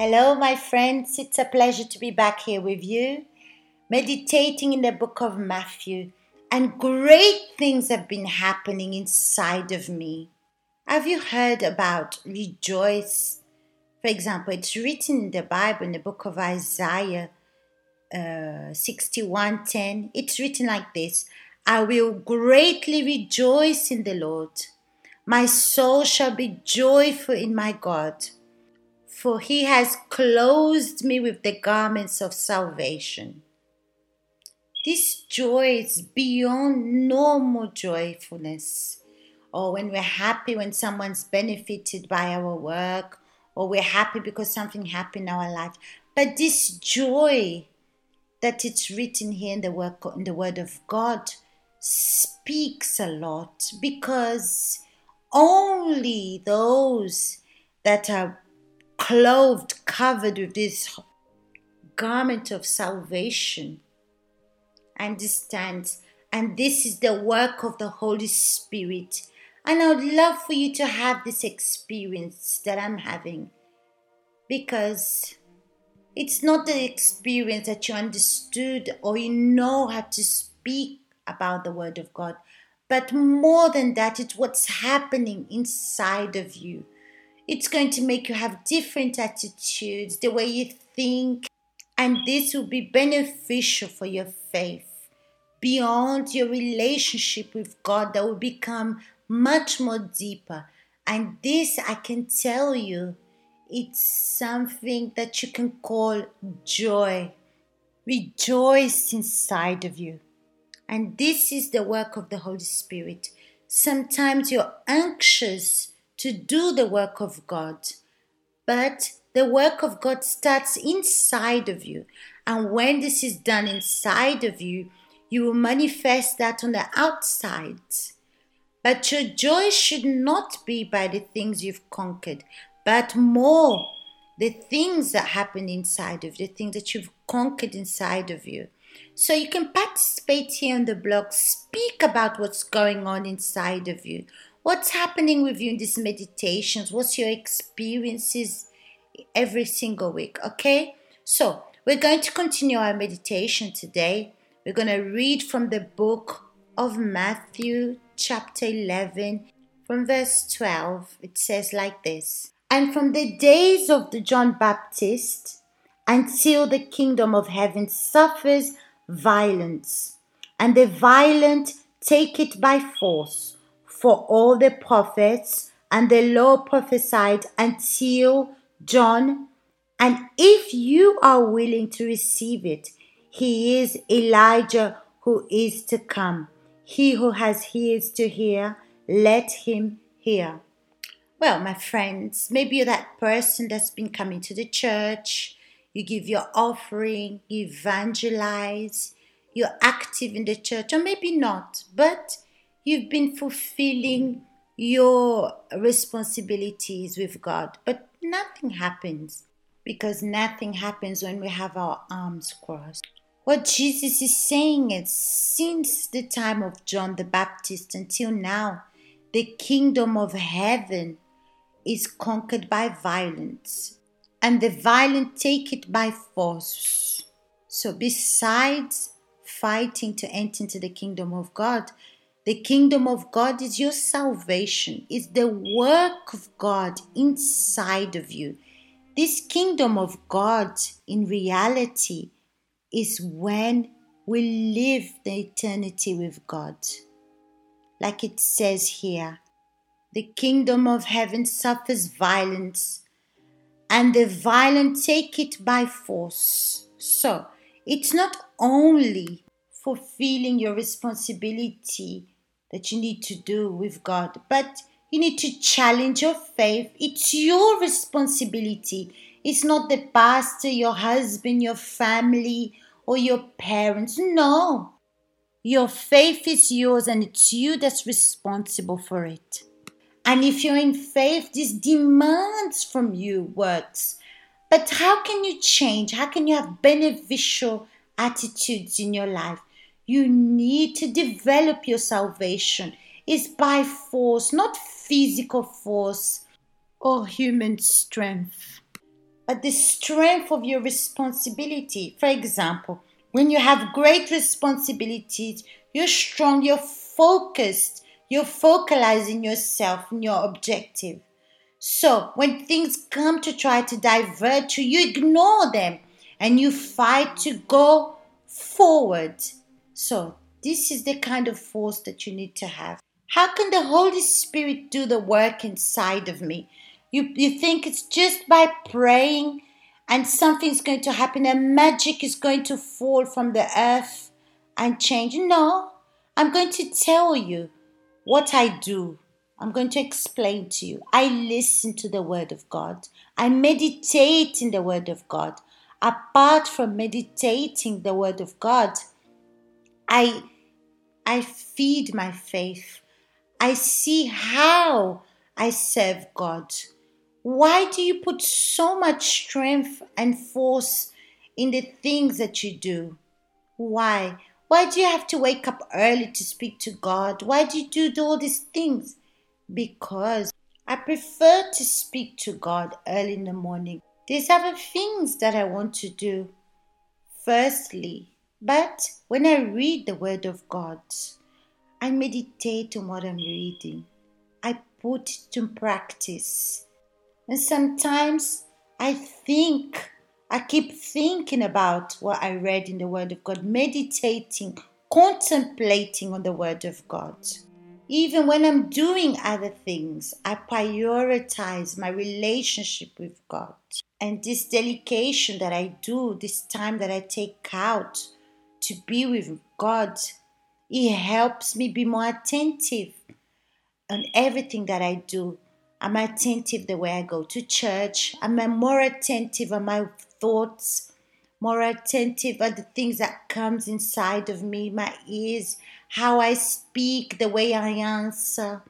Hello, my friends. It's a pleasure to be back here with you, meditating in the book of Matthew, and great things have been happening inside of me. Have you heard about rejoice? For example, it's written in the Bible in the book of Isaiah uh, 61:10. It's written like this: I will greatly rejoice in the Lord. My soul shall be joyful in my God for he has clothed me with the garments of salvation. This joy is beyond normal joyfulness. Or when we're happy when someone's benefited by our work, or we're happy because something happened in our life. But this joy that it's written here in the work in the word of God speaks a lot because only those that are clothed, covered with this garment of salvation. Understands, and this is the work of the Holy Spirit. And I would love for you to have this experience that I'm having because it's not the experience that you understood or you know how to speak about the Word of God, but more than that, it's what's happening inside of you it's going to make you have different attitudes, the way you think, and this will be beneficial for your faith beyond your relationship with God that will become much more deeper. And this, I can tell you, it's something that you can call joy. Rejoice inside of you. And this is the work of the Holy Spirit. Sometimes you're anxious to do the work of God. But the work of God starts inside of you. And when this is done inside of you, you will manifest that on the outside. But your joy should not be by the things you've conquered, but more the things that happen inside of you, the things that you've conquered inside of you. So you can participate here on the blog, speak about what's going on inside of you. What's happening with you in these meditations? What's your experiences every single week? Okay, so we're going to continue our meditation today. We're going to read from the book of Matthew, chapter 11, from verse 12. It says like this And from the days of the John Baptist until the kingdom of heaven suffers violence, and the violent take it by force for all the prophets and the law prophesied until John. And if you are willing to receive it, he is Elijah who is to come. He who has ears to hear, let him hear. Well, my friends, maybe you're that person that's been coming to the church, you give your offering, you evangelize, you're active in the church, or maybe not, but you've been fulfilling your responsibilities with God, but nothing happens because nothing happens when we have our arms crossed. What Jesus is saying is since the time of John the Baptist until now, the kingdom of heaven is conquered by violence, and the violent take it by force. So, besides fighting to enter into the kingdom of God, the kingdom of God is your salvation, it's the work of God inside of you. This kingdom of God in reality is when we live the eternity with God. Like it says here, the kingdom of heaven suffers violence, and the violent take it by force. So, it's not only fulfilling your responsibility that you need to do with God. But you need to challenge your faith. It's your responsibility. It's not the pastor, your husband, your family, or your parents. No. Your faith is yours and it's you that's responsible for it. And if you're in faith, this demands from you works. But how can you change? How can you have beneficial attitudes in your life? You need to develop your salvation. It's by force, not physical force or human strength. but the strength of your responsibility. For example, when you have great responsibilities, you're strong, you're focused, you're focalizing yourself and your objective. So when things come to try to divert you, you ignore them and you fight to go forward. So this is the kind of force that you need to have. How can the Holy Spirit do the work inside of me? You, you think it's just by praying and something's going to happen and magic is going to fall from the earth and change. No, I'm going to tell you what I do. I'm going to explain to you. I listen to the Word of God. I meditate in the Word of God. Apart from meditating the Word of God, I, I feed my faith. I see how I serve God. Why do you put so much strength and force in the things that you do? Why? Why do you have to wake up early to speak to God? Why do you do all these things? Because I prefer to speak to God early in the morning. There's other things that I want to do. Firstly, but when I read the Word of God, I meditate on what I'm reading. I put it to practice. And sometimes I think, I keep thinking about what I read in the Word of God, meditating, contemplating on the Word of God. Even when I'm doing other things, I prioritize my relationship with God. And this dedication that I do, this time that I take out to be with God, it helps me be more attentive on everything that I do I'm attentive the way I go to church. I'm more attentive on my thoughts, more attentive at the things that comes inside of me, my ears, how I speak, the way I answer.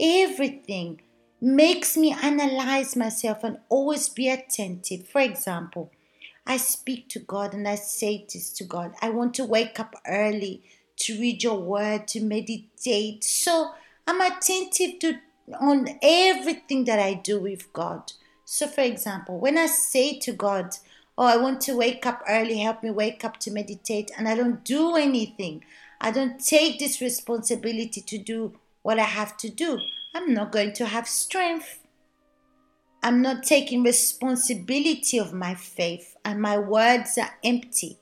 Everything makes me analyze myself and always be attentive. For example, I speak to God and I say this to God. I want to wake up early to read your word, to meditate. So I'm attentive to on everything that I do with God. So, for example, when I say to God, Oh, I want to wake up early, help me wake up to meditate, and I don't do anything, I don't take this responsibility to do what I have to do, I'm not going to have strength. I'm not taking responsibility of my faith, and my words are empty.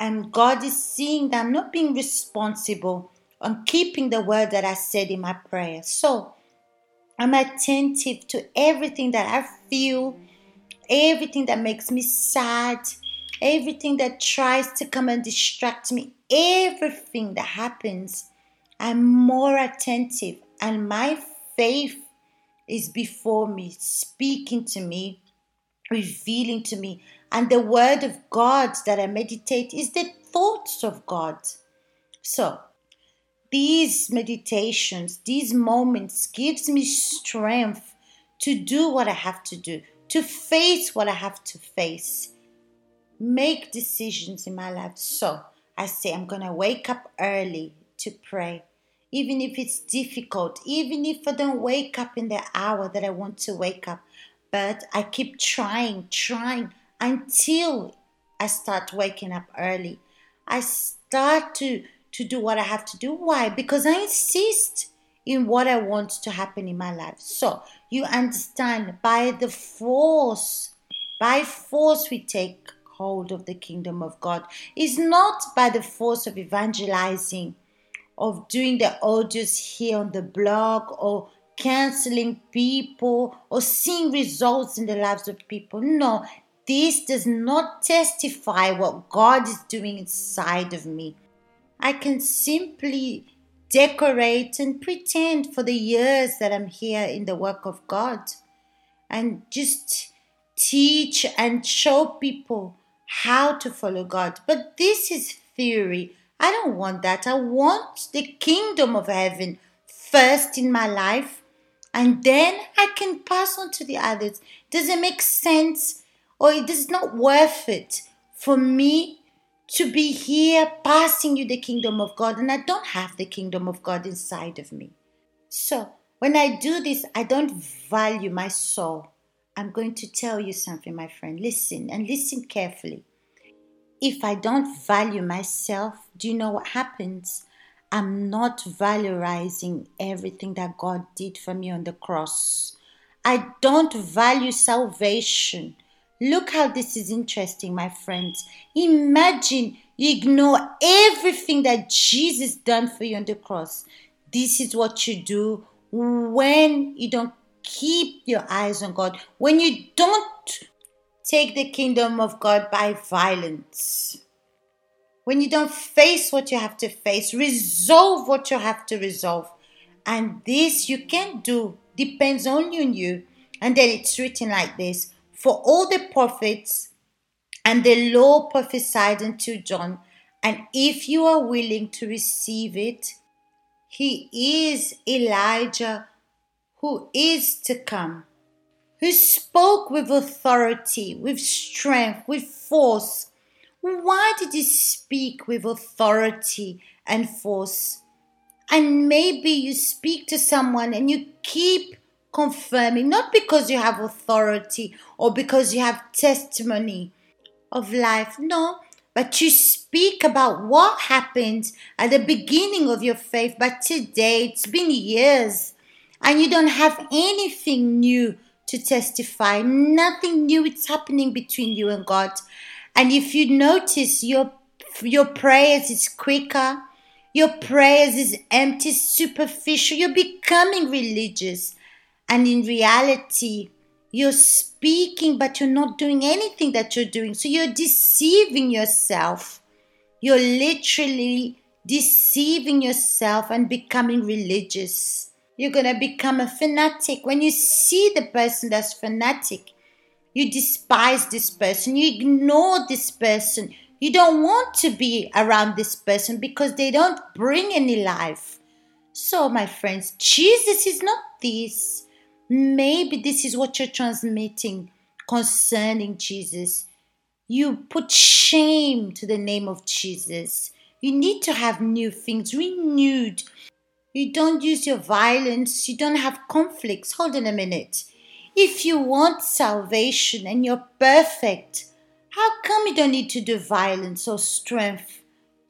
And God is seeing that I'm not being responsible on keeping the word that I said in my prayer. So, I'm attentive to everything that I feel, everything that makes me sad, everything that tries to come and distract me, everything that happens. I'm more attentive, and my faith is before me, speaking to me, revealing to me. And the word of God that I meditate is the thoughts of God. So, these meditations, these moments gives me strength to do what I have to do, to face what I have to face, make decisions in my life. So I say, I'm going to wake up early to pray, even if it's difficult, even if I don't wake up in the hour that I want to wake up. But I keep trying, trying until I start waking up early. I start to to do what I have to do. Why? Because I insist in what I want to happen in my life. So you understand by the force, by force we take hold of the kingdom of God. It's not by the force of evangelizing, of doing the audios here on the blog or canceling people or seeing results in the lives of people. No, this does not testify what God is doing inside of me. I can simply decorate and pretend for the years that I'm here in the work of God and just teach and show people how to follow God. But this is theory. I don't want that. I want the kingdom of heaven first in my life and then I can pass on to the others. Does it make sense or it is not worth it for me to be here passing you the kingdom of God, and I don't have the kingdom of God inside of me. So, when I do this, I don't value my soul. I'm going to tell you something, my friend. Listen and listen carefully. If I don't value myself, do you know what happens? I'm not valorizing everything that God did for me on the cross. I don't value salvation. Look how this is interesting, my friends. Imagine you ignore everything that Jesus done for you on the cross. This is what you do when you don't keep your eyes on God, when you don't take the kingdom of God by violence, when you don't face what you have to face, resolve what you have to resolve. And this you can do, depends only on you. And then it's written like this For all the prophets and the law prophesied unto John, and if you are willing to receive it, he is Elijah who is to come, who spoke with authority, with strength, with force. Why did he speak with authority and force? And maybe you speak to someone and you keep confirming, not because you have authority or because you have testimony of life, no, but you speak about what happened at the beginning of your faith, but today it's been years and you don't have anything new to testify, nothing new is happening between you and God. And if you notice your your prayers is quicker, your prayers is empty, superficial, you're becoming religious. And in reality, you're speaking, but you're not doing anything that you're doing. So you're deceiving yourself. You're literally deceiving yourself and becoming religious. You're going to become a fanatic. When you see the person that's fanatic, you despise this person, you ignore this person. You don't want to be around this person because they don't bring any life. So, my friends, Jesus is not this. Maybe this is what you're transmitting concerning Jesus. You put shame to the name of Jesus. You need to have new things renewed. You don't use your violence. You don't have conflicts. Hold on a minute. If you want salvation and you're perfect, how come you don't need to do violence or strength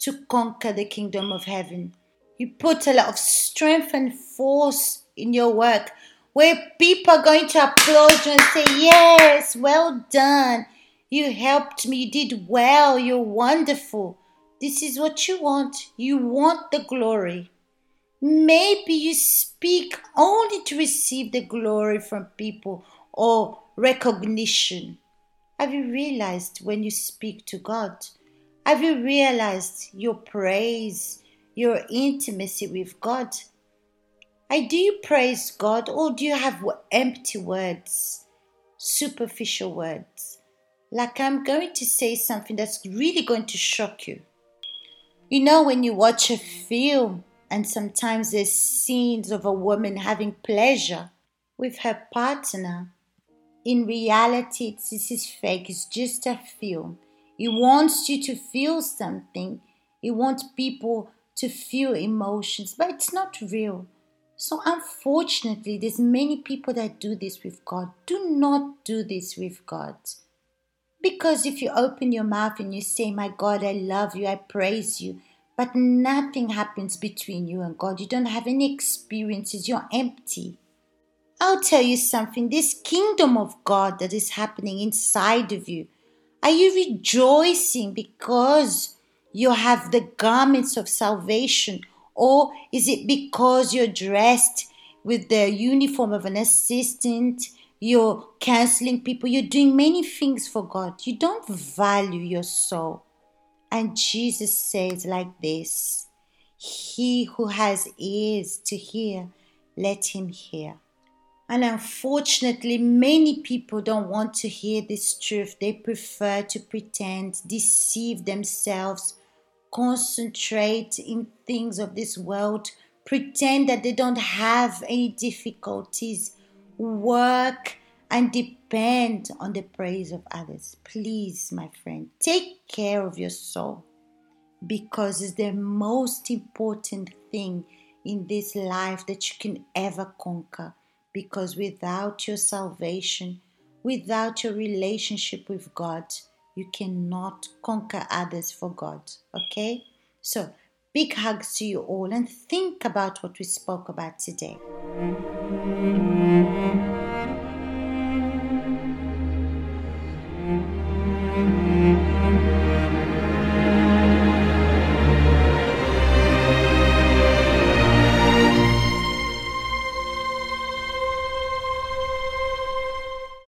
to conquer the kingdom of heaven? You put a lot of strength and force in your work where people are going to applaud you and say, Yes, well done. You helped me. You did well. You're wonderful. This is what you want. You want the glory. Maybe you speak only to receive the glory from people or recognition. Have you realized when you speak to God? Have you realized your praise, your intimacy with God? I do you praise God or do you have empty words, superficial words? Like I'm going to say something that's really going to shock you. You know, when you watch a film and sometimes there's scenes of a woman having pleasure with her partner. In reality, this is fake, it's just a film. It wants you to feel something, it wants people to feel emotions, but it's not real. So unfortunately, there's many people that do this with God. Do not do this with God. Because if you open your mouth and you say, My God, I love you, I praise you, but nothing happens between you and God. You don't have any experiences. You're empty. I'll tell you something this kingdom of God that is happening inside of you, are you rejoicing because you have the garments of salvation? Or is it because you're dressed with the uniform of an assistant? You're counseling people, you're doing many things for God. You don't value your soul. And Jesus says like this He who has ears to hear, let him hear. And unfortunately, many people don't want to hear this truth. They prefer to pretend, deceive themselves, concentrate in things of this world, pretend that they don't have any difficulties, work and depend on the praise of others. Please, my friend, take care of your soul because it's the most important thing in this life that you can ever conquer. Because without your salvation, without your relationship with God, you cannot conquer others for God. Okay? So, big hugs to you all and think about what we spoke about today.